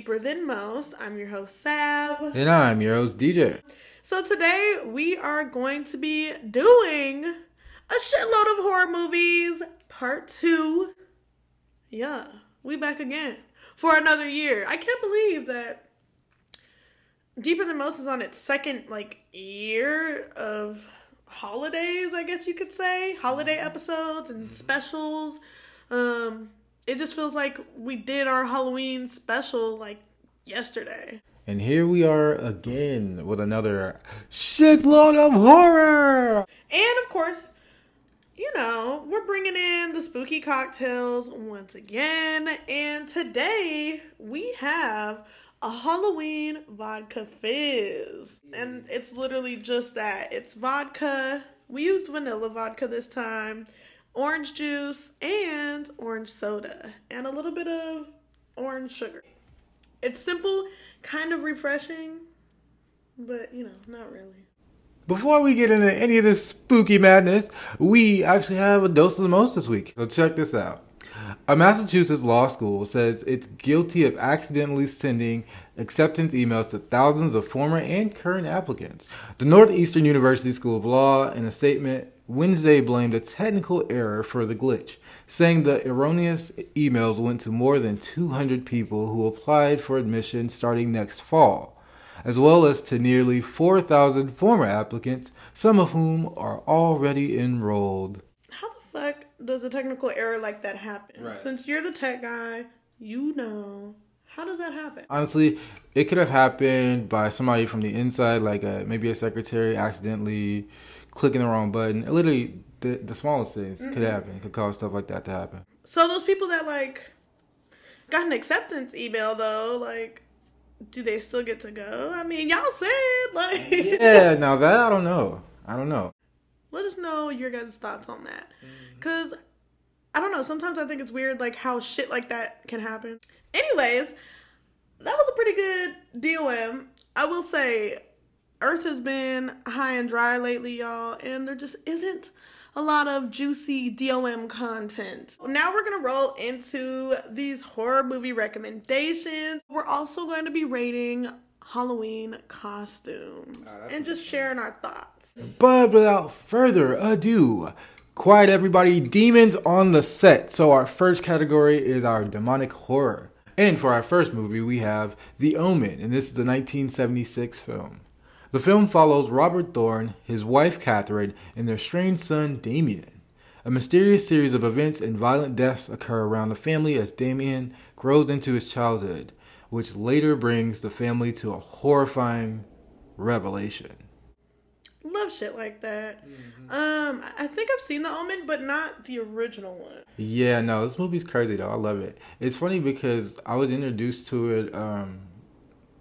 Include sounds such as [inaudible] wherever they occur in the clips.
Deeper Than Most. I'm your host, Sav. And I'm your host, DJ. So today we are going to be doing a shitload of horror movies, part two. Yeah, we back again for another year. I can't believe that Deeper Than Most is on its second like year of holidays, I guess you could say. Holiday episodes and specials. Um it just feels like we did our Halloween special like yesterday. And here we are again with another shitload of horror. And of course, you know, we're bringing in the spooky cocktails once again. And today we have a Halloween vodka fizz. And it's literally just that it's vodka. We used vanilla vodka this time orange juice and orange soda and a little bit of orange sugar. It's simple, kind of refreshing, but you know, not really. Before we get into any of this spooky madness, we actually have a dose of the most this week. So check this out. A Massachusetts law school says it's guilty of accidentally sending acceptance emails to thousands of former and current applicants. The Northeastern University School of Law, in a statement Wednesday, blamed a technical error for the glitch, saying the erroneous emails went to more than 200 people who applied for admission starting next fall, as well as to nearly 4,000 former applicants, some of whom are already enrolled. How the fuck does a technical error like that happen? Right. Since you're the tech guy, you know. How does that happen? Honestly, it could have happened by somebody from the inside, like a, maybe a secretary accidentally clicking the wrong button. Literally, the, the smallest things mm-hmm. could happen. Could cause stuff like that to happen. So those people that like got an acceptance email though, like, do they still get to go? I mean, y'all said [laughs] like. yeah, now that I don't know. I don't know. Let us know your guys' thoughts on that, mm-hmm. cause I don't know. Sometimes I think it's weird, like how shit like that can happen. Anyways, that was a pretty good DOM. I will say, Earth has been high and dry lately, y'all, and there just isn't a lot of juicy DOM content. Now we're gonna roll into these horror movie recommendations. We're also going to be rating Halloween costumes oh, and just sharing our thoughts. But without further ado, quiet everybody, demons on the set. So our first category is our demonic horror. And for our first movie, we have The Omen, and this is the 1976 film. The film follows Robert Thorne, his wife Catherine, and their strange son Damien. A mysterious series of events and violent deaths occur around the family as Damien grows into his childhood, which later brings the family to a horrifying revelation. Love shit like that. Mm-hmm. Um, I think I've seen The Omen, but not the original one. Yeah, no, this movie's crazy though. I love it. It's funny because I was introduced to it um,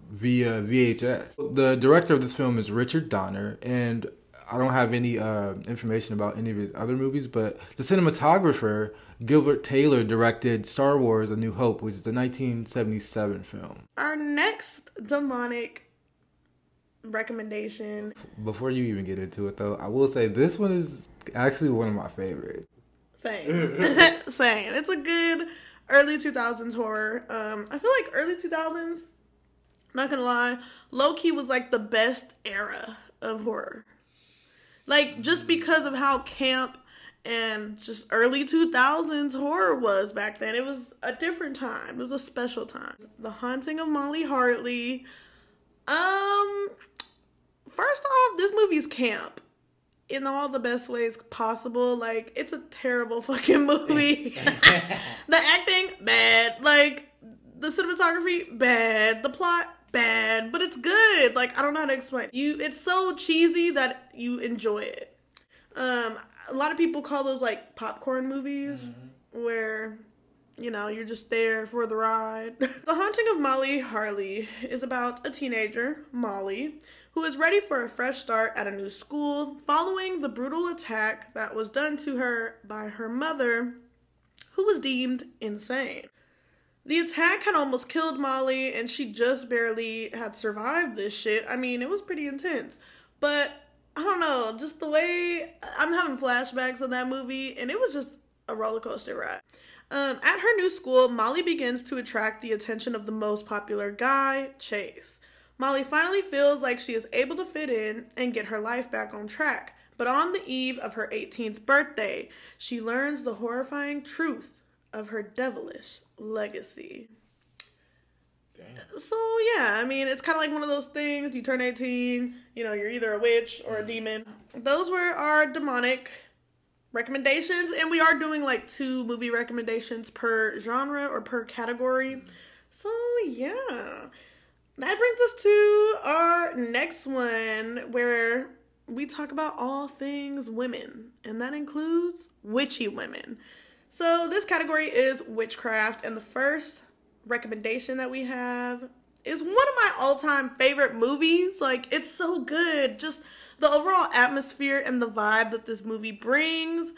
via VHS. The director of this film is Richard Donner, and I don't have any uh, information about any of his other movies, but the cinematographer Gilbert Taylor directed Star Wars: A New Hope, which is the 1977 film. Our next demonic recommendation. Before you even get into it, though, I will say this one is actually one of my favorites. Same, [laughs] same. It's a good early 2000s horror. Um, I feel like early 2000s. Not gonna lie, low key was like the best era of horror. Like just because of how camp and just early 2000s horror was back then. It was a different time. It was a special time. The Haunting of Molly Hartley. Um first off, this movie's camp in all the best ways possible. Like, it's a terrible [laughs] fucking movie. [laughs] the acting, bad. Like, the cinematography, bad. The plot, bad. But it's good. Like, I don't know how to explain. You, it's so cheesy that you enjoy it. Um, a lot of people call those like popcorn movies, mm-hmm. where you know, you're just there for the ride. [laughs] the Haunting of Molly Hartley is about a teenager, Molly, who is ready for a fresh start at a new school following the brutal attack that was done to her by her mother, who was deemed insane. The attack had almost killed Molly, and she just barely had survived this shit. I mean, it was pretty intense. But I don't know, just the way I'm having flashbacks of that movie, and it was just a roller coaster ride. Um, at her new school, Molly begins to attract the attention of the most popular guy, Chase. Molly finally feels like she is able to fit in and get her life back on track. But on the eve of her 18th birthday, she learns the horrifying truth of her devilish legacy. Damn. So, yeah, I mean, it's kind of like one of those things. You turn 18, you know, you're either a witch or a mm. demon. Those were our demonic recommendations, and we are doing like two movie recommendations per genre or per category. Mm. So, yeah. That brings us to our next one where we talk about all things women, and that includes witchy women. So, this category is witchcraft, and the first recommendation that we have is one of my all time favorite movies. Like, it's so good. Just the overall atmosphere and the vibe that this movie brings.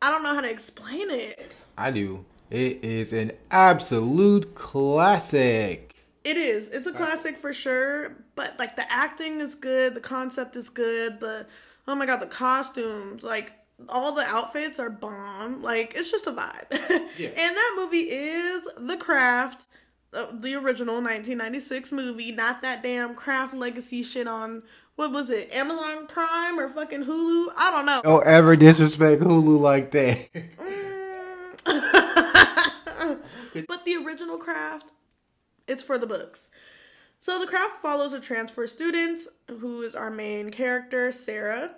I don't know how to explain it. I do. It is an absolute classic. It is. It's a classic for sure. But like the acting is good, the concept is good, the oh my god, the costumes, like all the outfits are bomb. Like it's just a vibe. [laughs] Yeah. and that movie is The Craft, uh, the original 1996 movie, not that damn Craft Legacy shit on what was it, Amazon Prime or fucking Hulu? I don't know. Don't ever disrespect Hulu like that. Mm. [laughs] but the original Craft, it's for the books. So the craft follows a transfer student who is our main character, Sarah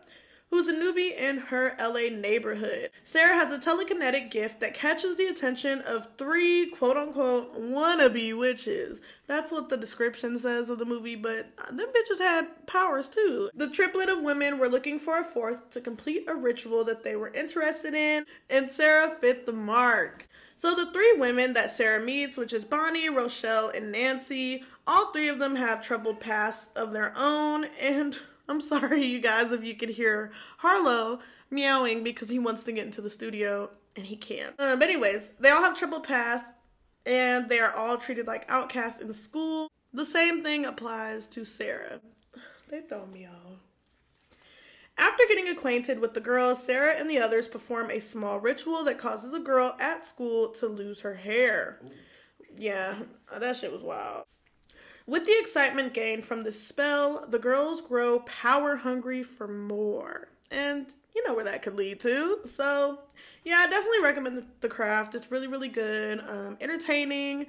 who's a newbie in her LA neighborhood. Sarah has a telekinetic gift that catches the attention of three quote unquote wannabe witches. That's what the description says of the movie, but them bitches had powers too. The triplet of women were looking for a fourth to complete a ritual that they were interested in, and Sarah fit the mark. So the three women that Sarah meets, which is Bonnie, Rochelle, and Nancy, all three of them have troubled pasts of their own and I'm sorry, you guys, if you could hear Harlow meowing because he wants to get into the studio and he can't. Uh, but anyways, they all have triple past and they are all treated like outcasts in school. The same thing applies to Sarah. They throw me off. After getting acquainted with the girls, Sarah and the others perform a small ritual that causes a girl at school to lose her hair. Yeah, that shit was wild. With the excitement gained from the spell, the girls grow power hungry for more. And you know where that could lead to. So, yeah, I definitely recommend The Craft. It's really, really good, um, entertaining,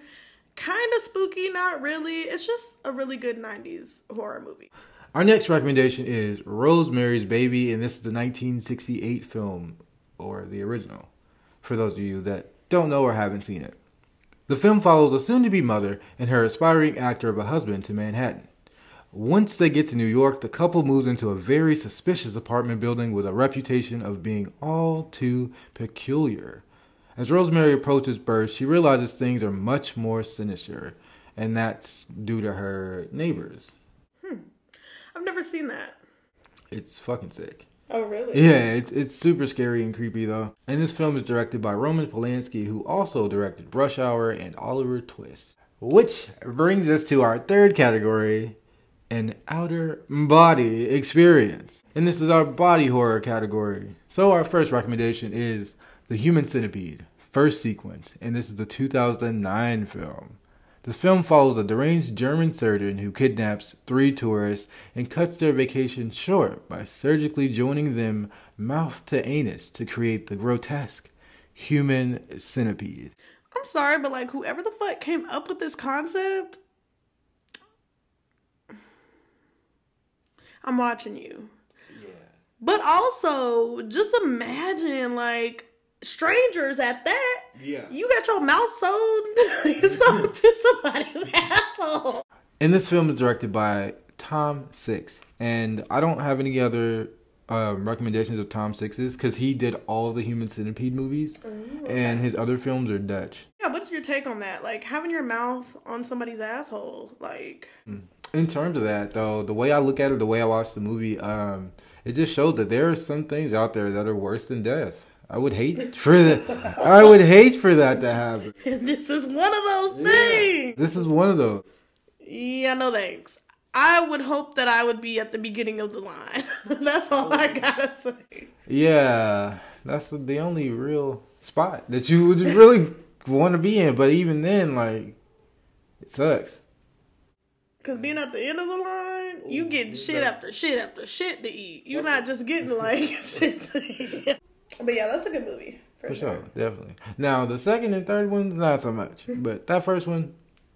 kind of spooky, not really. It's just a really good 90s horror movie. Our next recommendation is Rosemary's Baby, and this is the 1968 film, or the original, for those of you that don't know or haven't seen it. The film follows a soon to be mother and her aspiring actor of a husband to Manhattan. Once they get to New York, the couple moves into a very suspicious apartment building with a reputation of being all too peculiar. As Rosemary approaches birth, she realizes things are much more sinister, and that's due to her neighbors. Hmm. I've never seen that. It's fucking sick. Oh, really? Yeah, it's it's super scary and creepy though. And this film is directed by Roman Polanski, who also directed Rush Hour and Oliver Twist. Which brings us to our third category, an outer body experience. And this is our body horror category. So our first recommendation is The Human Centipede, first sequence, and this is the 2009 film. The film follows a deranged German surgeon who kidnaps three tourists and cuts their vacation short by surgically joining them mouth to anus to create the grotesque human centipede. I'm sorry, but like whoever the fuck came up with this concept, I'm watching you. Yeah. But also, just imagine like strangers at that. Yeah. You got your mouth sewn, [laughs] sewn [laughs] to somebody's [laughs] asshole. And this film is directed by Tom Six, and I don't have any other um, recommendations of Tom Six's because he did all the Human Centipede movies, Ooh, and his other films are Dutch. Yeah, what's your take on that? Like having your mouth on somebody's asshole, like. Mm. In terms of that, though, the way I look at it, the way I watch the movie, um, it just shows that there are some things out there that are worse than death. I would hate for that. I would hate for that to happen. [laughs] This is one of those things. This is one of those. Yeah, no thanks. I would hope that I would be at the beginning of the line. [laughs] that's all I gotta say. Yeah, that's the, the only real spot that you would really want to be in. But even then, like, it sucks. Cause being at the end of the line, you getting shit after shit after shit to eat. You're not just getting [laughs] like shit to eat. But yeah, that's a good movie. For, for sure. sure, definitely. Now the second and third ones, not so much, [laughs] but that first one,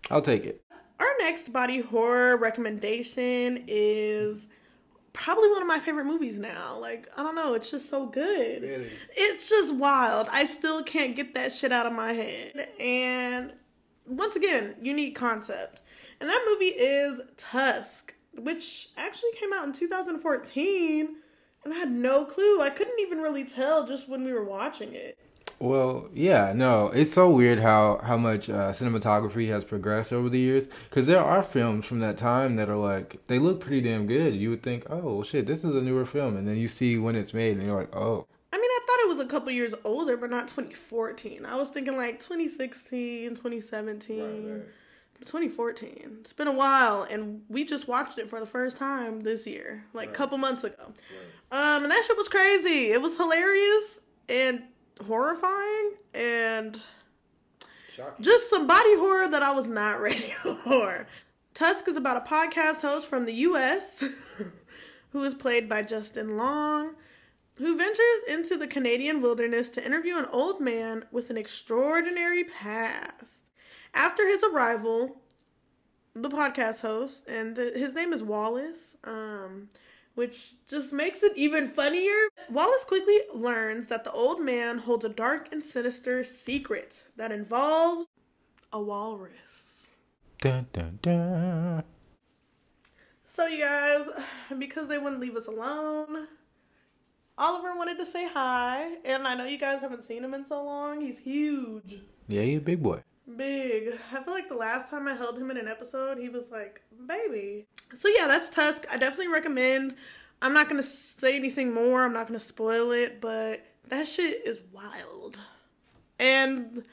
I'll take it. Our next body horror recommendation is probably one of my favorite movies now. Like, I don't know, it's just so good. Really? It's just wild. I still can't get that shit out of my head. And once again, unique concept. And that movie is Tusk, which actually came out in 2014. And I had no clue. I couldn't even really tell just when we were watching it. Well, yeah, no, it's so weird how how much uh, cinematography has progressed over the years. Because there are films from that time that are like they look pretty damn good. You would think, oh shit, this is a newer film, and then you see when it's made, and you're like, oh. I mean, I thought it was a couple years older, but not 2014. I was thinking like 2016, 2017. Right, right. 2014. It's been a while, and we just watched it for the first time this year, like a right. couple months ago. Right. Um, and that shit was crazy. It was hilarious and horrifying and Shocking. just some body horror that I was not [laughs] ready for. Tusk is about a podcast host from the U.S. [laughs] who is played by Justin Long, who ventures into the Canadian wilderness to interview an old man with an extraordinary past. After his arrival, the podcast host, and his name is Wallace, um, which just makes it even funnier. Wallace quickly learns that the old man holds a dark and sinister secret that involves a walrus. Dun, dun, dun. So, you guys, because they wouldn't leave us alone, Oliver wanted to say hi, and I know you guys haven't seen him in so long. He's huge. Yeah, he's a big boy. Big. I feel like the last time I held him in an episode, he was like, baby. So yeah, that's Tusk. I definitely recommend. I'm not gonna say anything more. I'm not gonna spoil it, but that shit is wild. And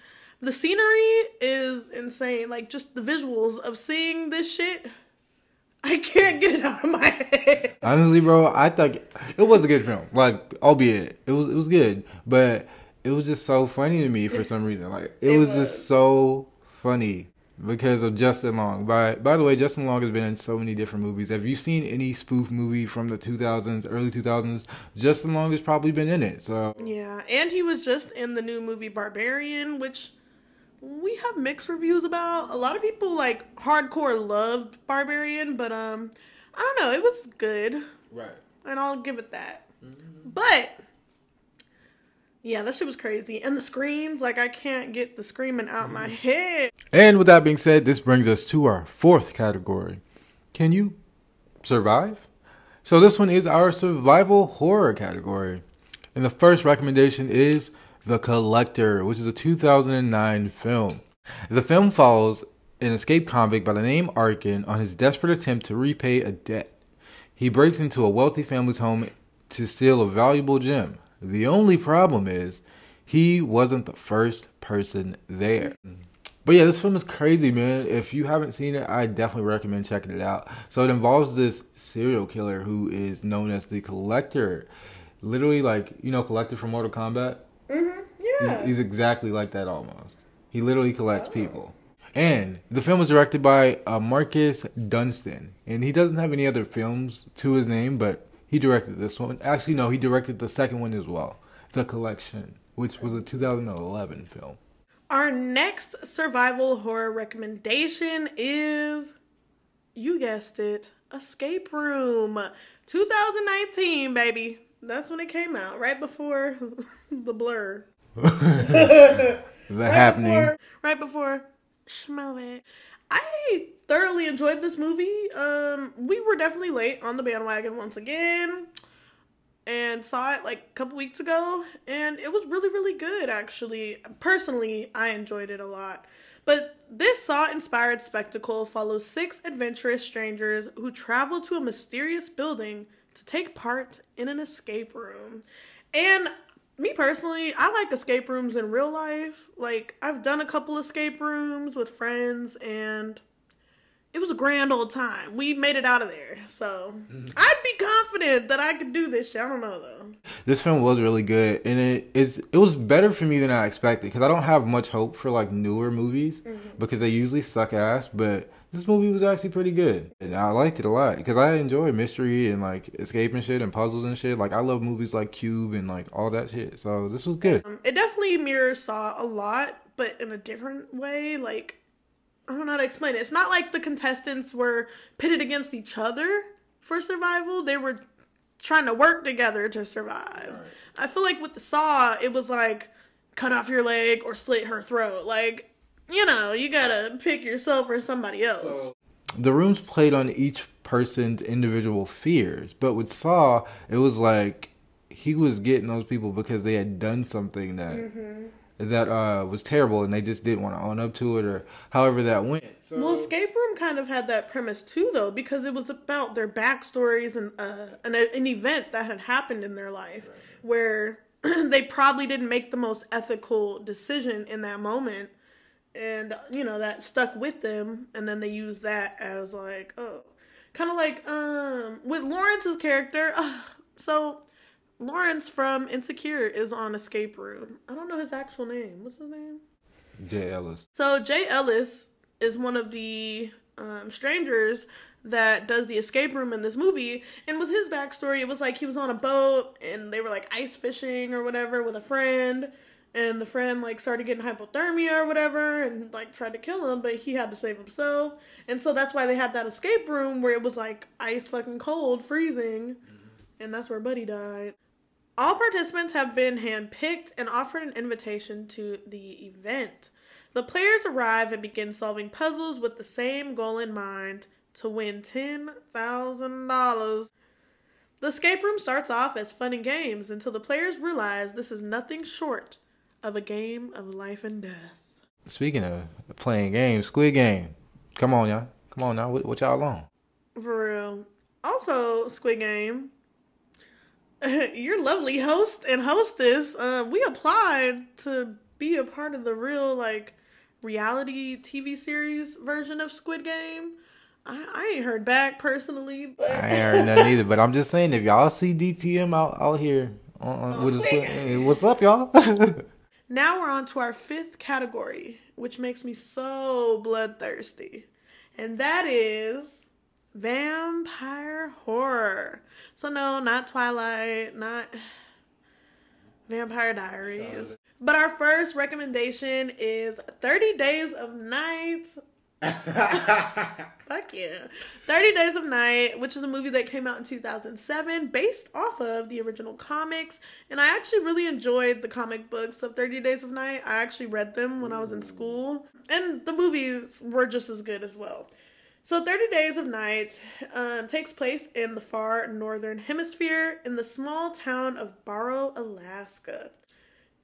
the scenery is insane. Like just the visuals of seeing this shit. I can't get it out of my head. Honestly, bro, I thought it was a good film. Like, albeit it was it was good, but it was just so funny to me for some reason. Like it, it was, was, just so funny because of Justin Long. By by the way, Justin Long has been in so many different movies. Have you seen any spoof movie from the 2000s, early 2000s? Justin Long has probably been in it. So yeah, and he was just in the new movie Barbarian, which we have mixed reviews about. A lot of people like hardcore loved Barbarian, but um, I don't know, it was good. Right. And I'll give it that. Mm-hmm. But yeah, that shit was crazy. And the screams, like I can't get the screaming out my mm-hmm. head. And with that being said, this brings us to our fourth category. Can you survive? So this one is our survival horror category. And the first recommendation is The Collector, which is a 2009 film. The film follows an escaped convict by the name Arkin on his desperate attempt to repay a debt. He breaks into a wealthy family's home to steal a valuable gem, the only problem is he wasn't the first person there. But yeah, this film is crazy, man. If you haven't seen it, I definitely recommend checking it out. So it involves this serial killer who is known as the Collector. Literally, like, you know, Collector from Mortal Kombat? Mm-hmm. Yeah. He's, he's exactly like that almost. He literally collects oh. people. And the film was directed by uh, Marcus Dunstan. And he doesn't have any other films to his name, but he directed this one. Actually, no, he directed the second one as well, The Collection, which was a 2011 film. Our next survival horror recommendation is, you guessed it, Escape Room. 2019, baby. That's when it came out, right before [laughs] the blur. [laughs] the right happening. Before, right before Schmo I thoroughly enjoyed this movie. Um, we were definitely late on the bandwagon once again, and saw it like a couple weeks ago, and it was really, really good. Actually, personally, I enjoyed it a lot. But this Saw-inspired spectacle follows six adventurous strangers who travel to a mysterious building to take part in an escape room. And me personally, I like escape rooms in real life. Like I've done a couple escape rooms with friends and it was a grand old time. We made it out of there. So mm-hmm. I'd be confident that I could do this shit. I don't know though. This film was really good, and it is it was better for me than I expected because I don't have much hope for like newer movies mm-hmm. because they usually suck ass. But this movie was actually pretty good, and I liked it a lot because I enjoy mystery and like escaping shit and puzzles and shit. Like I love movies like Cube and like all that shit. So this was good. Um, it definitely mirrors Saw a lot, but in a different way. Like I don't know how to explain it. It's not like the contestants were pitted against each other for survival. They were trying to work together to survive. I feel like with the Saw, it was like cut off your leg or slit her throat. Like you know, you gotta pick yourself or somebody else. the rooms played on each person's individual fears, but with Saw, it was like he was getting those people because they had done something that that uh, was terrible, and they just didn't want to own up to it, or however that went. So, Well, Escape Room kind of had that premise too, though, because it was about their backstories and uh, an, an event that had happened in their life where [clears throat] they probably didn't make the most ethical decision in that moment. And, you know, that stuck with them. And then they use that as, like, oh, kind of like um, with Lawrence's character. [sighs] so, Lawrence from Insecure is on Escape Room. I don't know his actual name. What's his name? Jay Ellis. So Jay Ellis is one of the um, strangers that does the escape room in this movie, and with his backstory, it was like he was on a boat and they were like ice fishing or whatever with a friend, and the friend like started getting hypothermia or whatever, and like tried to kill him, but he had to save himself, and so that's why they had that escape room where it was like ice fucking cold, freezing, mm-hmm. and that's where Buddy died. All participants have been handpicked and offered an invitation to the event. The players arrive and begin solving puzzles with the same goal in mind to win $10,000. The escape room starts off as fun and games until the players realize this is nothing short of a game of life and death. Speaking of playing games, Squid Game. Come on, y'all. Come on now. What, what y'all on? For real. Also, Squid Game, [laughs] your lovely host and hostess, uh, we applied to be a part of the real, like, reality TV series version of Squid Game. I, I ain't heard back personally, but I ain't heard nothing either, but I'm just saying if y'all see DTM out, out here on, on, with his, Squid hey, what's up, y'all? [laughs] Now we're on to our fifth category, which makes me so bloodthirsty. And that is vampire horror. So, no, not Twilight, not Vampire Diaries. But our first recommendation is 30 Days of Night. [laughs] Fuck yeah. 30 Days of Night, which is a movie that came out in 2007 based off of the original comics. And I actually really enjoyed the comic books of 30 Days of Night. I actually read them when I was in school. And the movies were just as good as well. So 30 Days of Night um, takes place in the far northern hemisphere in the small town of Barrow, Alaska.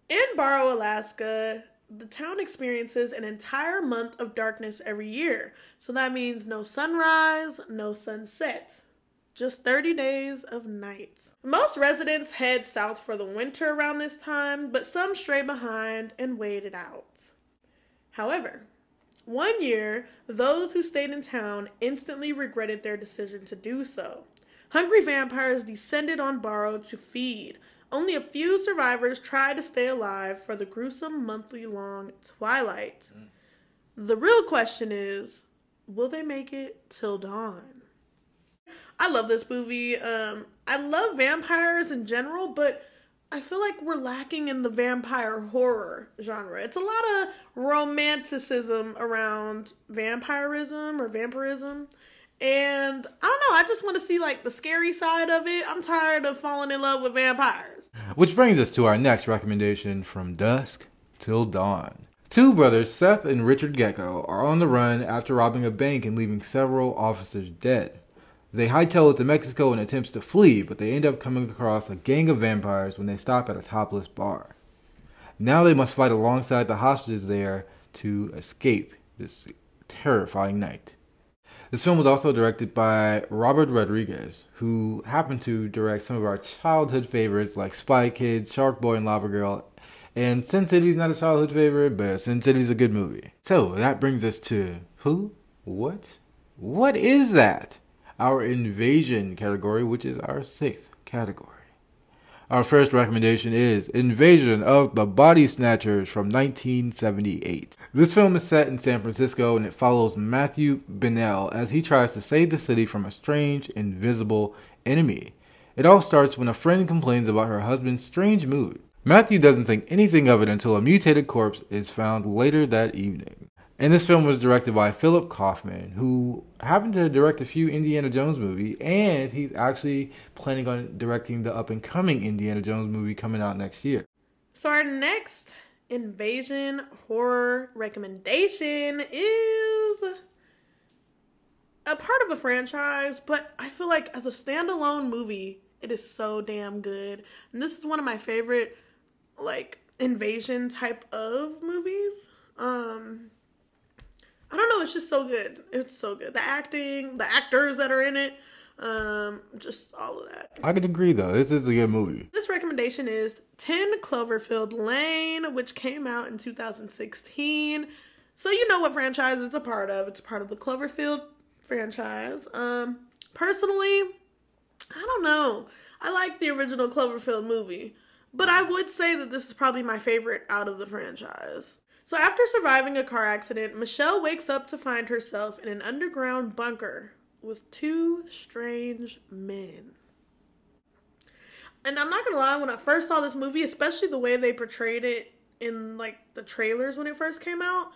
In Barrow, Alaska, the town experiences an entire month of darkness every year. So that means no sunrise, no sunset. Just 30 days of night. Most residents head south for the winter around this time, but some stray behind and wait it out. However, one year, those who stayed in town instantly regretted their decision to do so. Hungry vampires descended on Barrow to feed. Only a few survivors try to stay alive for the gruesome monthly long twilight. The real question is will they make it till dawn? I love this movie. Um, I love vampires in general, but I feel like we're lacking in the vampire horror genre. It's a lot of romanticism around vampirism or vampirism. And I don't know, I just want to see like the scary side of it. I'm tired of falling in love with vampires. Which brings us to our next recommendation from dusk till dawn. Two brothers, Seth and Richard Gecko, are on the run after robbing a bank and leaving several officers dead. They hightail it to Mexico in attempts to flee, but they end up coming across a gang of vampires when they stop at a topless bar. Now they must fight alongside the hostages there to escape this terrifying night. This film was also directed by Robert Rodriguez, who happened to direct some of our childhood favorites like Spy Kids, Shark Boy, and Lava Girl. And Sin City's not a childhood favorite, but Sin City's a good movie. So that brings us to who, what, What is that? Our invasion category, which is our sixth category. Our first recommendation is Invasion of the Body Snatchers from 1978. This film is set in San Francisco and it follows Matthew Bennell as he tries to save the city from a strange, invisible enemy. It all starts when a friend complains about her husband's strange mood. Matthew doesn't think anything of it until a mutated corpse is found later that evening. And this film was directed by Philip Kaufman, who happened to direct a few Indiana Jones movies, and he's actually planning on directing the up and coming Indiana Jones movie coming out next year. So our next invasion horror recommendation is a part of a franchise, but I feel like as a standalone movie, it is so damn good. And this is one of my favorite like invasion type of movies. Um I don't know, it's just so good. It's so good. The acting, the actors that are in it, um, just all of that. I could agree though. This is a good movie. This recommendation is 10 Cloverfield Lane, which came out in 2016. So you know what franchise it's a part of. It's a part of the Cloverfield franchise. Um, personally, I don't know. I like the original Cloverfield movie, but I would say that this is probably my favorite out of the franchise. So, after surviving a car accident, Michelle wakes up to find herself in an underground bunker with two strange men. And I'm not gonna lie, when I first saw this movie, especially the way they portrayed it in like the trailers when it first came out,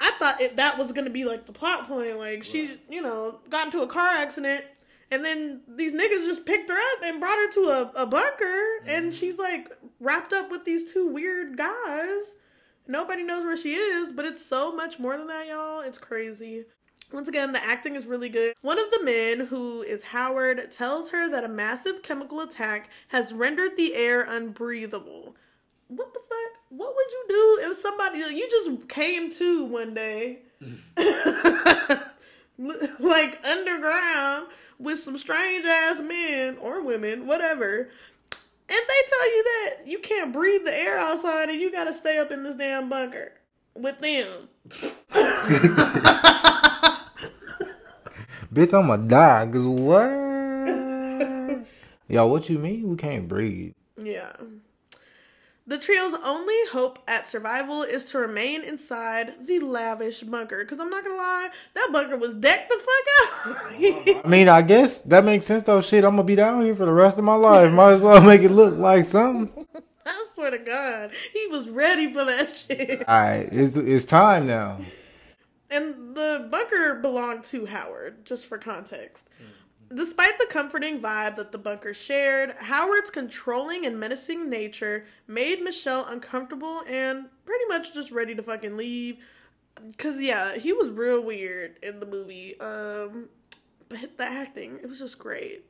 I thought it, that was gonna be like the plot point. Like she, you know, got into a car accident, and then these niggas just picked her up and brought her to a, a bunker, mm-hmm. and she's like wrapped up with these two weird guys. Nobody knows where she is, but it's so much more than that, y'all. It's crazy. Once again, the acting is really good. One of the men, who is Howard, tells her that a massive chemical attack has rendered the air unbreathable. What the fuck? What would you do if somebody you just came to one day, [laughs] like underground with some strange ass men or women, whatever, and they tell you that you can't breathe the air outside and you gotta stay up in this damn bunker with them. [laughs] Bitch, I'm going to die. Cause what? [laughs] Yo, what you mean? We can't breathe. Yeah. The trio's only hope at survival is to remain inside the lavish bunker. Because I'm not going to lie, that bunker was decked the fuck out. [laughs] I mean, I guess that makes sense though. Shit, I'm going to be down here for the rest of my life. Might as well make it look like something. [laughs] I swear to God, he was ready for that shit. All right, it's, it's time now. And the bunker belonged to Howard, just for context. Mm. Despite the comforting vibe that the bunker shared, Howard's controlling and menacing nature made Michelle uncomfortable and pretty much just ready to fucking leave. Cause yeah, he was real weird in the movie. Um, but the acting, it was just great.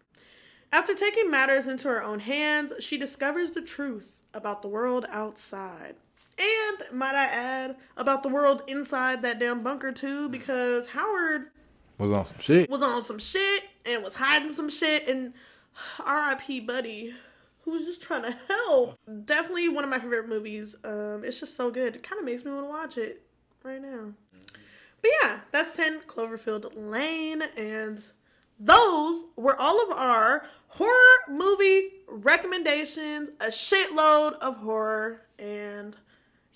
After taking matters into her own hands, she discovers the truth about the world outside. And might I add, about the world inside that damn bunker too, because Howard was on some shit. Was on some shit and was hiding some shit. And R.I.P. Buddy, who was just trying to help. Definitely one of my favorite movies. Um, it's just so good. It kind of makes me want to watch it right now. But yeah, that's 10 Cloverfield Lane. And those were all of our horror movie recommendations. A shitload of horror. And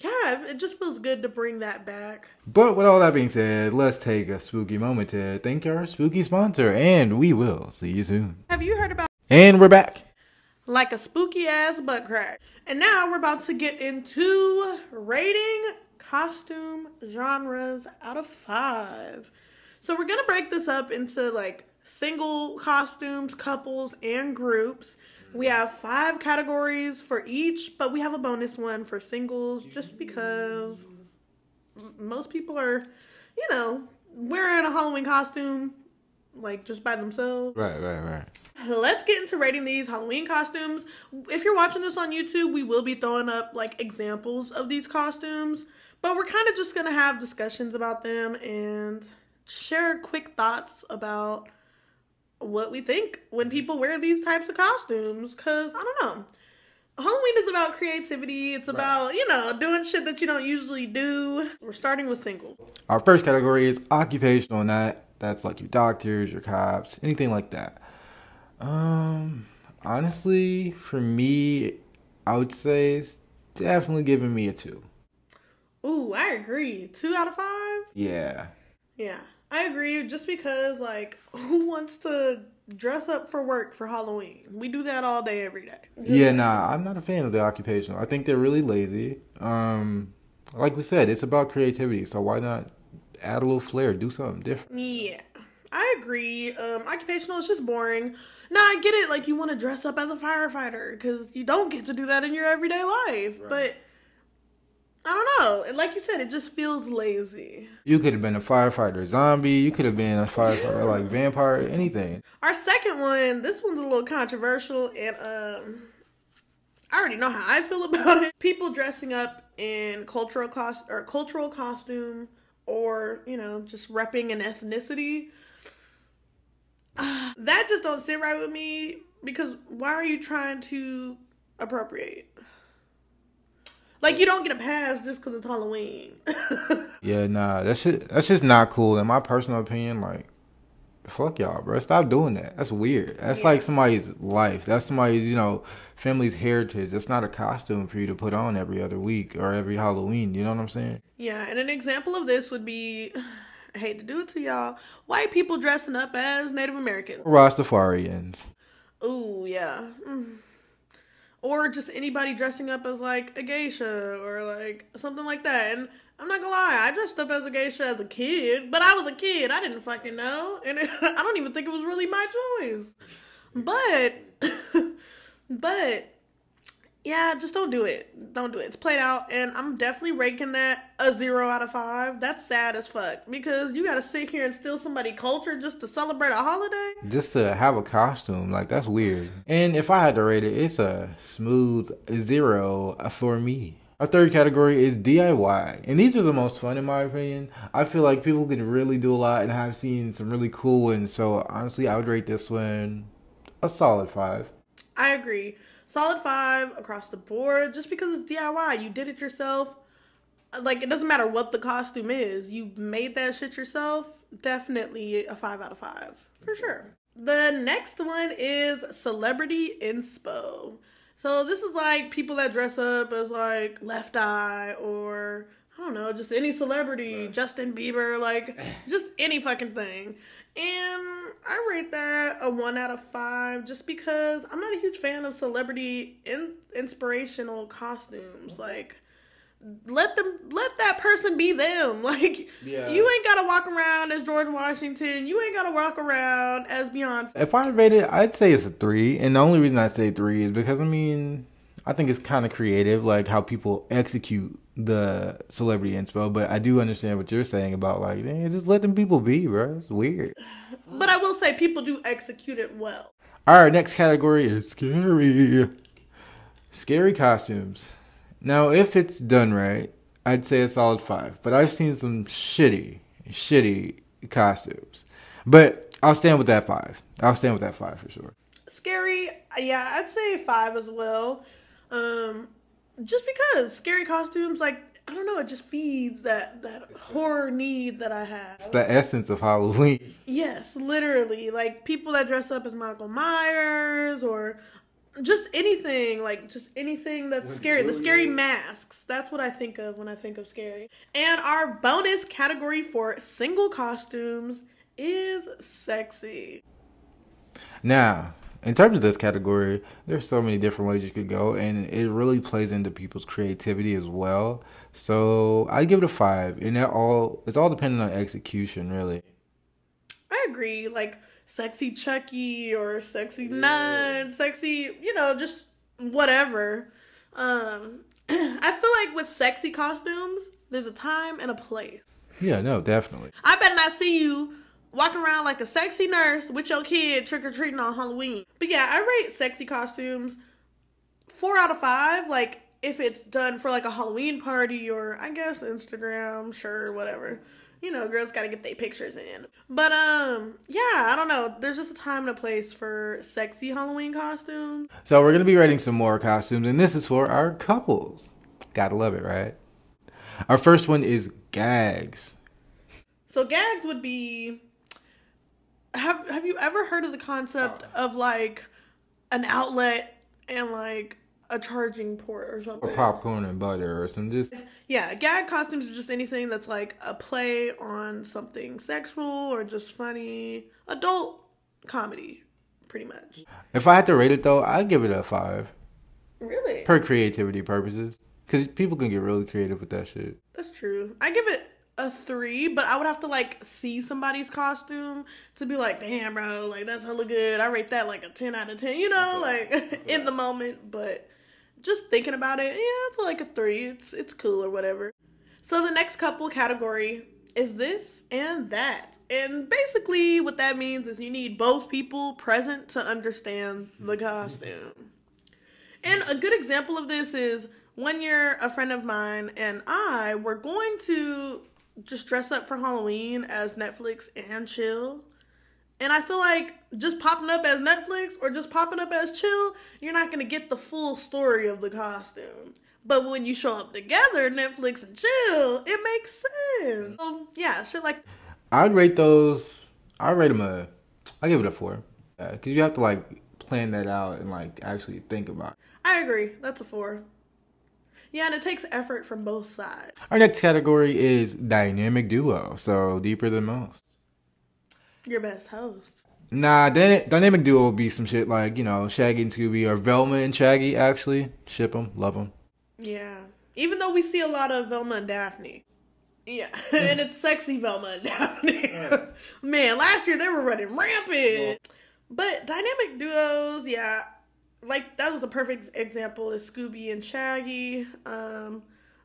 yeah, it just feels good to bring that back. But with all that being said, let's take a spooky moment to thank our spooky sponsor, and we will see you soon. Have you heard about? And we're back. Like a spooky ass butt crack. And now we're about to get into rating costume genres out of five. So we're gonna break this up into like single costumes, couples, and groups. We have five categories for each, but we have a bonus one for singles just because most people are, you know, wearing a Halloween costume like just by themselves. Right, right, right. Let's get into rating these Halloween costumes. If you're watching this on YouTube, we will be throwing up like examples of these costumes, but we're kind of just going to have discussions about them and share quick thoughts about what we think when people wear these types of costumes. Cause I don't know. Halloween is about creativity. It's about, right. you know, doing shit that you don't usually do. We're starting with single. Our first category is occupational, and that That's like your doctors, your cops, anything like that. Um, honestly, for me, I would say it's definitely giving me a two. Ooh, I agree. Two out of five? Yeah. Yeah, I agree. Just because, like, who wants to dress up for work for Halloween? We do that all day, every day. Yeah, nah, I'm not a fan of the occupational. I think they're really lazy. Um, like we said, it's about creativity. So why not add a little flair, do something different? Yeah, I agree. Um, occupational is just boring. Now I get it. Like you want to dress up as a firefighter because you don't get to do that in your everyday life. Right. But I don't know. Like you said, it just feels lazy. You could have been a firefighter zombie. You could have been a firefighter like vampire, anything. Our second one, this one's a little controversial, and um, I already know how I feel [laughs] about it. People dressing up in cultural cost or cultural costume, or you know, just repping an ethnicity. Uh, [sighs] that just don't sit right with me because why are you trying to appropriate? Like you don't get a pass just because it's Halloween. [laughs] Yeah, nah, that's just that's just not cool. In my personal opinion, like, fuck y'all, bro. Stop doing that. That's weird. That's Yeah. like somebody's life. That's somebody's, you know, family's heritage. That's not a costume for you to put on every other week or every Halloween. You know what I'm saying? Yeah, and an example of this would be [sighs] I hate to do it to y'all, white people dressing up as Native Americans. Rastafarians. Ooh, yeah. Mm. Or just anybody dressing up as like a geisha or like something like that. And I'm not gonna lie, I dressed up as a geisha as a kid, but I was a kid. I didn't fucking know. And [laughs] I don't even think it was really my choice. But, [laughs] but, yeah, just don't do it. Don't do it. It's played out, and I'm definitely ranking that a zero out of five. That's sad as fuck because you gotta sit here and steal somebody culture just to celebrate a holiday. Just to have a costume, like that's weird. And if I had to rate it, it's a smooth zero for me. Our third category is DIY, and these are the most fun in my opinion. I feel like people can really do a lot, and I've seen some really cool ones. So honestly, I would rate this one a solid five. I agree. Solid five across the board. Just because it's DIY, you did it yourself. Like it doesn't matter what the costume is, you made that shit yourself. Definitely a five out of five for sure. The next one is celebrity inspo. So this is like people that dress up as like Left Eye or I don't know, just any celebrity, Justin Bieber, like [laughs] just any fucking thing. And I rate that a one out of five just because I'm not a huge fan of celebrity in- inspirational costumes. Mm-hmm. Like, let them let that person be them. [laughs] Like, Yeah. you ain't gotta walk around as George Washington. You ain't gotta walk around as Beyonce. If I rate it, I'd say it's a three. And the only reason I say three is because I mean, I think it's kind of creative, like how people execute the celebrity inspo. But I do understand what you're saying about like, man, just let them people be, bro. It's weird. But I will say people do execute it well. Our next category is scary. Scary costumes. Now, if it's done right, I'd say a solid five. But I've seen some shitty, shitty costumes. But I'll stand with that five. I'll stand with that five for sure. Scary, yeah, I'd say five as well. Um, just because scary costumes, like I don't know, it just feeds that that horror need that I have. It's the essence of Halloween. Yes, literally. Like people that dress up as Michael Myers or just anything, like just anything that's With scary. The scary voodoo. masks. That's what I think of when I think of scary. And our bonus category for single costumes is sexy. Now, in terms of this category, there's so many different ways you could go, and it really plays into people's creativity as well. So I give it a five, and that all it's all dependent on execution, really. I agree. Like sexy Chucky or sexy nun, sexy, you know, just whatever. Um, [clears throat] I feel like with sexy costumes, there's a time and a place. Yeah, no, definitely. I better not see you walking around like a sexy nurse with your kid trick or treating on Halloween. But yeah, I rate sexy costumes four out of five. Like if it's done for like a Halloween party or I guess Instagram, sure, whatever. You know, girls got to get their pictures in. But um, yeah, I don't know. There's just a time and a place for sexy Halloween costumes. So we're gonna be rating some more costumes, and this is for our couples. Gotta love it, right? Our first one is gags. So gags would be have have you ever heard of the concept of like an outlet and like a charging port or something? Or popcorn and butter or some just Yeah, gag costumes is just anything that's like a play on something sexual or just funny adult comedy, pretty much. If I had to rate it though, I'd give it a five Really? per creativity purposes. Cause people can get really creative with that shit. That's true. I give it a three, but I would have to like see somebody's costume to be like, damn, bro, like that's hella good. I rate that like a ten out of ten. You know, like [laughs] in the moment, but just thinking about it, yeah, it's like a three. It's it's cool or whatever. So the next couple category is this and that, and basically what that means is you need both people present to understand the costume. And a good example of this is one year a friend of mine and I were going to just dress up for Halloween as Netflix and chill. And I feel like just popping up as Netflix or just popping up as chill, you're not gonna get the full story of the costume. But when you show up together, Netflix and chill, it makes sense. So yeah, shit like I'd rate those. I'd rate them a. I give it a four. Yeah, cause you have to like plan that out and like actually think about. it. I agree. That's a four. Yeah, and it takes effort from both sides. Our next category is dynamic duo. So deeper than most. Your best host. Nah, dyna- dynamic duo would be some shit like you know Shaggy and Scooby or Velma and Shaggy. Actually, ship them, love them. Yeah. Even though we see a lot of Velma and Daphne. Yeah. [laughs] and it's sexy Velma and Daphne. [laughs] Man, last year they were running rampant. But dynamic duos, yeah. Like that was a perfect example is Scooby and Shaggy. Um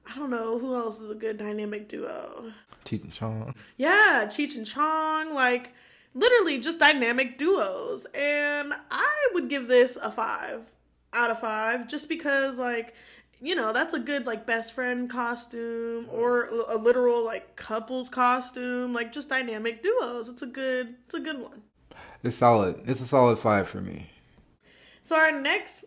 I don't know who else is a good dynamic duo. Cheech and Chong. Yeah, Cheech and Chong, like literally just dynamic duos. And I would give this a five out of five just because, like, you know, that's a good, like, best friend costume or a literal, like, couples costume. Like, just dynamic duos. It's a good, it's a good one. It's solid. It's a solid five for me. So, our next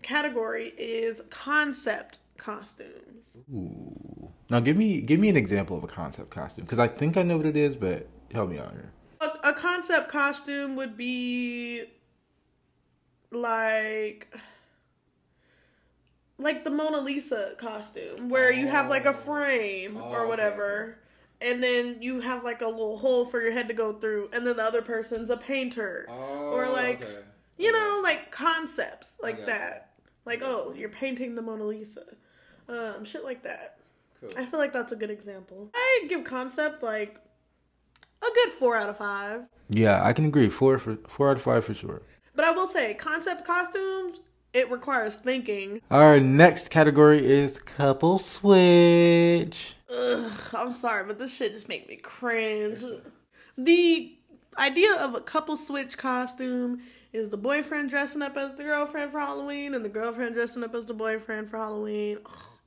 category is concept costumes. Ooh. Now give me give me an example of a concept costume because I think I know what it is, but help me out here. A, a concept costume would be like like the Mona Lisa costume where you have like a oh. frame Oh, or okay, whatever and then you have like a little hole for your head to go through and then the other person's a painter oh, or like you know like concepts like Okay. that like oh you're painting the Mona Lisa um shit like that Cool. I feel like that's a good example I give concept like a good 4 out of 5 Yeah, I can agree. Four for four out of five for sure. But I will say, concept costumes, it requires thinking. Our next category is couple switch. Ugh, I'm sorry, but this shit just make me cringe. The idea of a couple switch costume is the boyfriend dressing up as the girlfriend for Halloween and the girlfriend dressing up as the boyfriend for Halloween.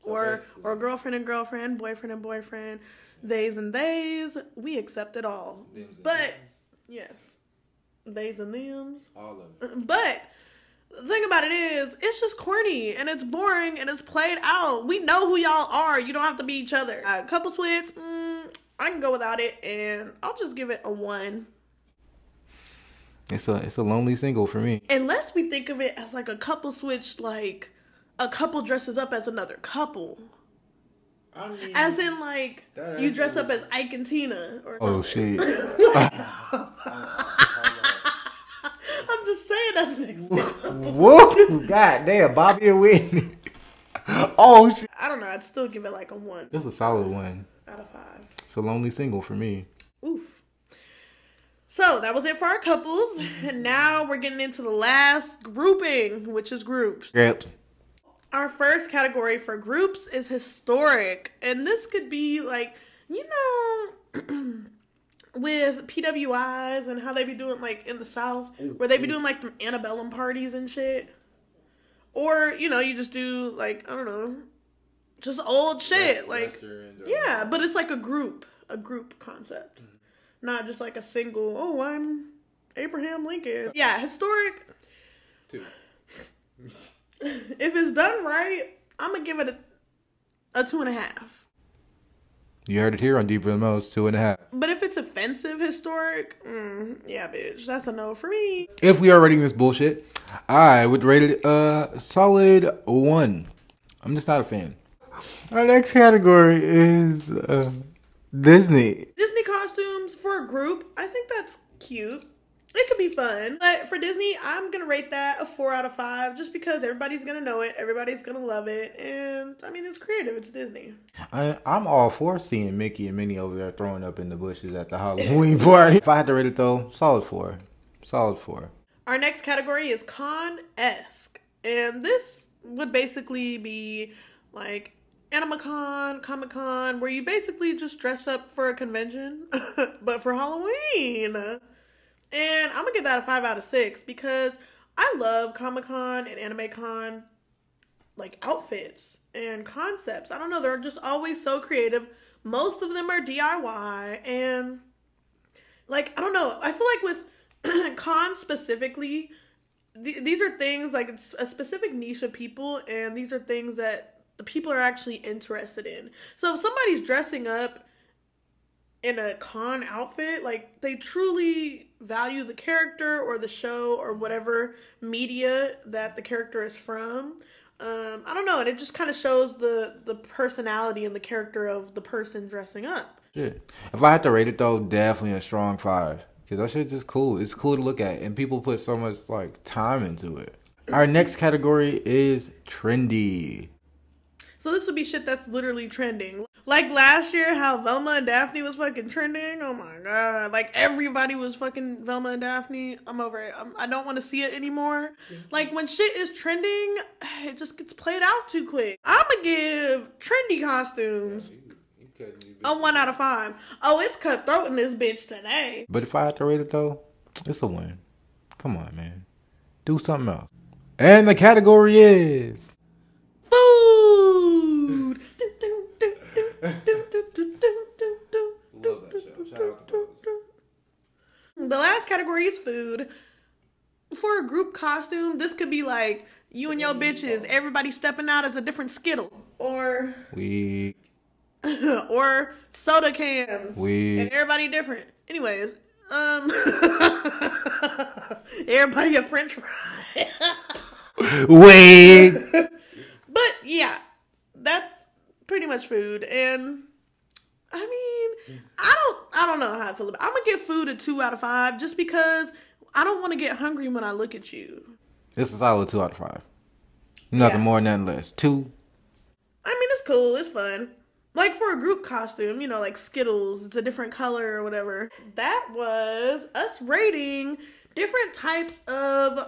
Or or girlfriend and girlfriend, boyfriend and boyfriend, theys and theys. We accept it all. But yes. Theys and thems. all of them. But the thing about it is, it's just corny and it's boring and it's played out. We know who y'all are. You don't have to be each other. Uh, couple switch, mm, I can go without it, and I'll just give it a one. It's a it's a lonely single for me. Unless we think of it as like a couple switch, like a couple dresses up as another couple. I mean, As in, like, you dress up as Ike and Tina or oh something. shit. [laughs] I'm just saying that's an example. [laughs] Whoa! God damn, Bobby and Whitney. [laughs] oh shit. I don't know. I'd still give it like a one That's a solid one. out of five. It's a lonely single for me. Oof. So that was it for our couples. And now we're getting into the last grouping, which is groups. Yep. Our first category for groups is historic. And this could be like, you know, [clears throat] with PWIs and how they be doing like in the South, where they be doing like them antebellum parties and shit. Or, you know, you just do like, I don't know, just old shit. Like, yeah, but it's like a group, a group concept, not just like a single. Oh, I'm Abraham Lincoln. Yeah, historic. Two. [laughs] If it's done right, I'm gonna give it a, a two and a half. You heard it here on Deeper Than Most, two and a half. But if it's offensive historic, mm, yeah, bitch, that's a no for me. If we are rating this bullshit, I would rate it a solid one. I'm just not a fan. Our next category is uh, Disney. Disney costumes for a group, I think that's cute. It could be fun. But for Disney, I'm gonna rate that a four out of five just because everybody's gonna know it, everybody's gonna love it, and I mean it's creative, it's Disney. I, I'm all for seeing Mickey and Minnie over there throwing up in the bushes at the Halloween [laughs] party. if I had to rate it though, solid four. Solid four. Our next category is con esque. And this would basically be like AnimeCon, Comic Con, where you basically just dress up for a convention, [laughs] but for Halloween. And I'm gonna give that a five out of six because I love Comic Con and Anime Con like outfits and concepts. I don't know, they're just always so creative. Most of them are DIY and like I don't know, I feel like with [clears throat] con specifically th- these are things like it's a specific niche of people and these are things that the people are actually interested in. So if somebody's dressing up in a con outfit, like they truly value the character or the show or whatever media that the character is from. Um, I don't know, and it just kind of shows the the personality and the character of the person dressing up. Shit. If I had to rate it though, definitely a strong five. Cause that shit's just cool. It's cool to look at, and people put so much like time into it. Our next category is trendy. So this would be shit that's literally trending. Like last year, how Velma and Daphne was fucking trending. Oh my god! Like everybody was fucking Velma and Daphne. I'm over it. I'm, I do not want to see it anymore. Like when shit is trending, it just gets played out too quick. I'ma give trendy costumes a one out of five. Oh, it's cutthroat in this bitch today. But if I had to rate it though, it's a win. Come on, man. Do something else. And the category is food. The last category is food. For a group costume, this could be like you and your bitches, everybody stepping out as a different Skittle. Or we or soda cans. We and everybody different. Anyways, um everybody a french fry. Wait. But yeah, that's pretty much food and I mean, I don't I don't know how I feel about it. I'm gonna give food a two out of five just because I don't want to get hungry when I look at you. It's a solid two out of five. Nothing yeah. more, nothing less. Two. I mean, it's cool. It's fun. Like for a group costume, you know, like Skittles, it's a different color or whatever. That was us rating different types of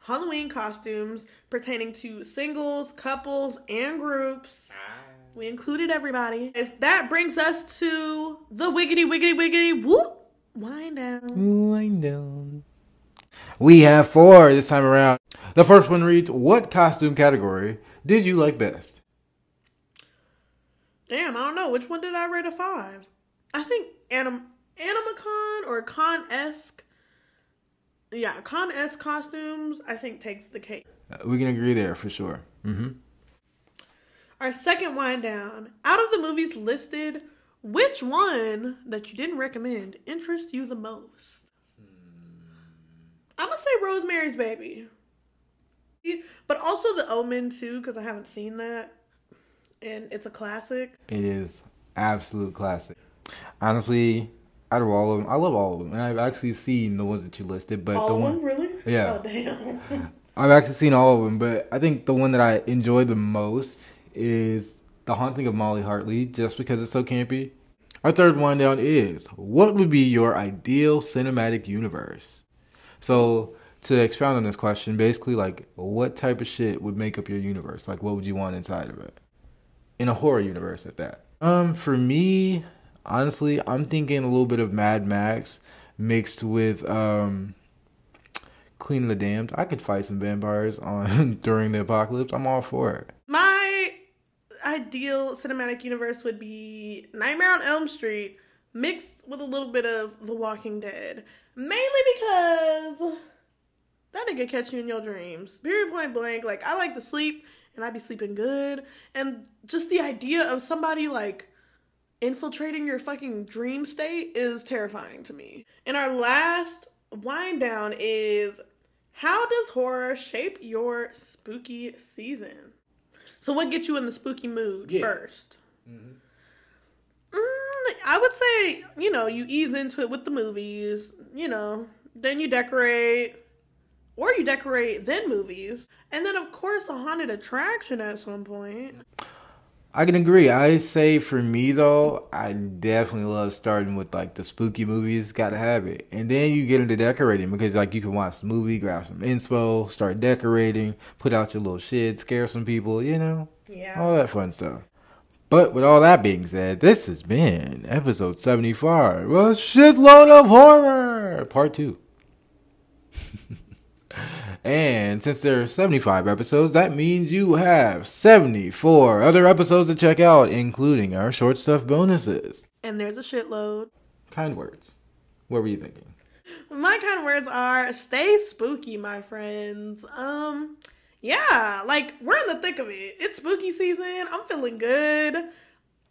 Halloween costumes pertaining to singles, couples, and groups. Ah. We included everybody. As that brings us to the wiggity wiggity wiggity whoop wind down. Wind down. We have four this time around. The first one reads, "What costume category did you like best?" Damn, I don't know. Which one did I rate a five? I think anim animacon or con esque. Yeah, con esque costumes. I think takes the cake. Uh, we can agree there for sure. Mm-hmm. Our second wind down. Out of the movies listed, which one that you didn't recommend interests you the most? I'm gonna say Rosemary's Baby, but also The Omen too, because I haven't seen that, and it's a classic. It is absolute classic. Honestly, out of all of them, I love all of them, and I've actually seen the ones that you listed. But all the one, really? Yeah. Oh damn. I've actually seen all of them, but I think the one that I enjoy the most is The Haunting of Molly Hartley, just because it's so campy. Our third one down is what would be your ideal cinematic universe? So to expound on this question, basically like what type of shit would make up your universe? Like what would you want inside of it? In a horror universe at that. Um, for me, honestly, I'm thinking a little bit of Mad Max mixed with um Queen of the Damned. I could fight some vampires on [laughs] during the apocalypse. I'm all for it. My ideal cinematic universe would be Nightmare on Elm Street mixed with a little bit of The Walking Dead. Mainly because that nigga catch you in your dreams. Period point blank. Like I like to sleep and I'd be sleeping good. And just the idea of somebody like infiltrating your fucking dream state is terrifying to me. And our last wind down is how does horror shape your spooky season? So, what gets you in the spooky mood Yeah. 1st Mm, I would say, you know, you ease into it with the movies, you know, then you decorate, or you decorate, then movies. And then, of course, a haunted attraction at some point. I can agree. I say for me though, I definitely love starting with like the spooky movies. Gotta have it, and then you get into decorating because like you can watch the movie, grab some inspo, start decorating, put out your little shit, scare some people, you know, Yeah. all that fun stuff. But with all that being said, this has been episode seventy-five, a shitload of horror, part two. [laughs] And since there are 75 episodes, that means you have 74 other episodes to check out, including our short stuff bonuses. And there's a shitload. Kind words. What were you thinking? My kind words are stay spooky, my friends. Um, yeah, like we're in the thick of it. It's spooky season. I'm feeling good.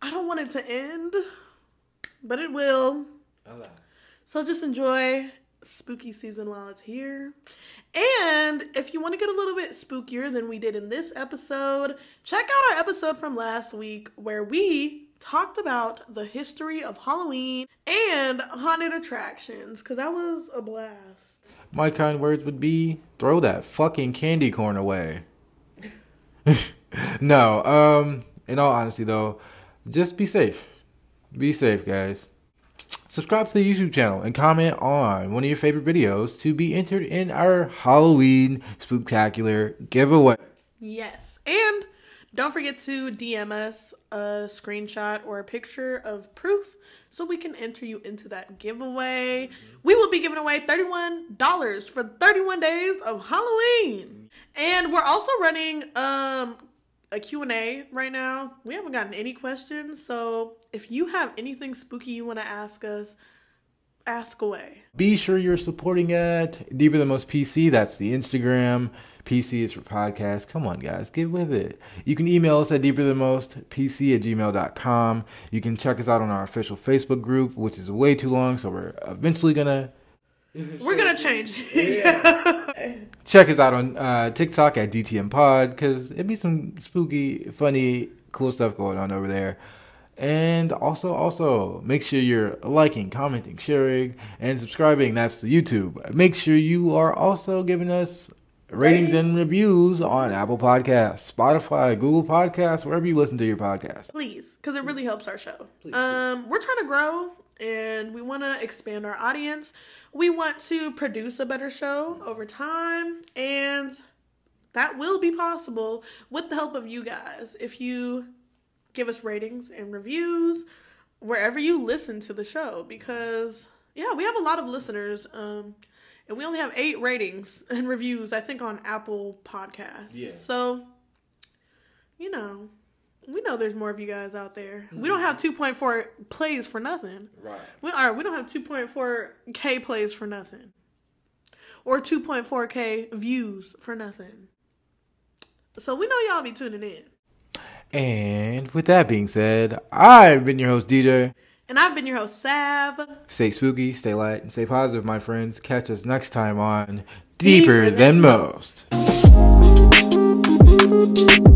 I don't want it to end, but it will. So just enjoy spooky season while it's here. And if you want to get a little bit spookier than we did in this episode, check out our episode from last week where we talked about the history of Halloween and haunted attractions because that was a blast. My kind words would be throw that fucking candy corn away. [laughs] no, um, in all honesty though, just be safe. Be safe, guys. Subscribe to the YouTube channel and comment on one of your favorite videos to be entered in our Halloween spooktacular giveaway. Yes. And don't forget to DM us a screenshot or a picture of proof so we can enter you into that giveaway. We will be giving away $31 for 31 days of Halloween. And we're also running um a Q&A right now. We haven't gotten any questions, so if you have anything spooky you want to ask us, ask away. Be sure you're supporting at Deeper Than Most PC. That's the Instagram. PC is for podcast. Come on, guys, get with it. You can email us at deeper than most pc at gmail.com. You can check us out on our official Facebook group, which is way too long, so we're eventually gonna We're going to change. it. [laughs] check us out on uh, TikTok at DTM Pod because it'd be some spooky, funny, cool stuff going on over there. And also, also make sure you're liking, commenting, sharing, and subscribing. That's the YouTube. Make sure you are also giving us ratings and reviews on Apple Podcasts, Spotify, Google Podcasts, wherever you listen to your podcast. please because it really helps our show um we're trying to grow and we want to expand our audience. We want to produce a better show over time and that will be possible with the help of you guys. If you give us ratings and reviews wherever you listen to the show because yeah we have a lot of listeners um and we only have eight ratings [laughs] and reviews i think on apple podcasts. Yeah. so you know we know there's more of you guys out there. We don't mm-hmm. have 2.4 plays for nothing. Right. We are. We don't have 2.4k plays for nothing, or 2.4k views for nothing. So we know y'all be tuning in. And with that being said, I've been your host, DJ. And I've been your host, Sav. Stay spooky, stay light, and stay positive, my friends. Catch us next time on Deeper, Deeper Than Than Most. Thank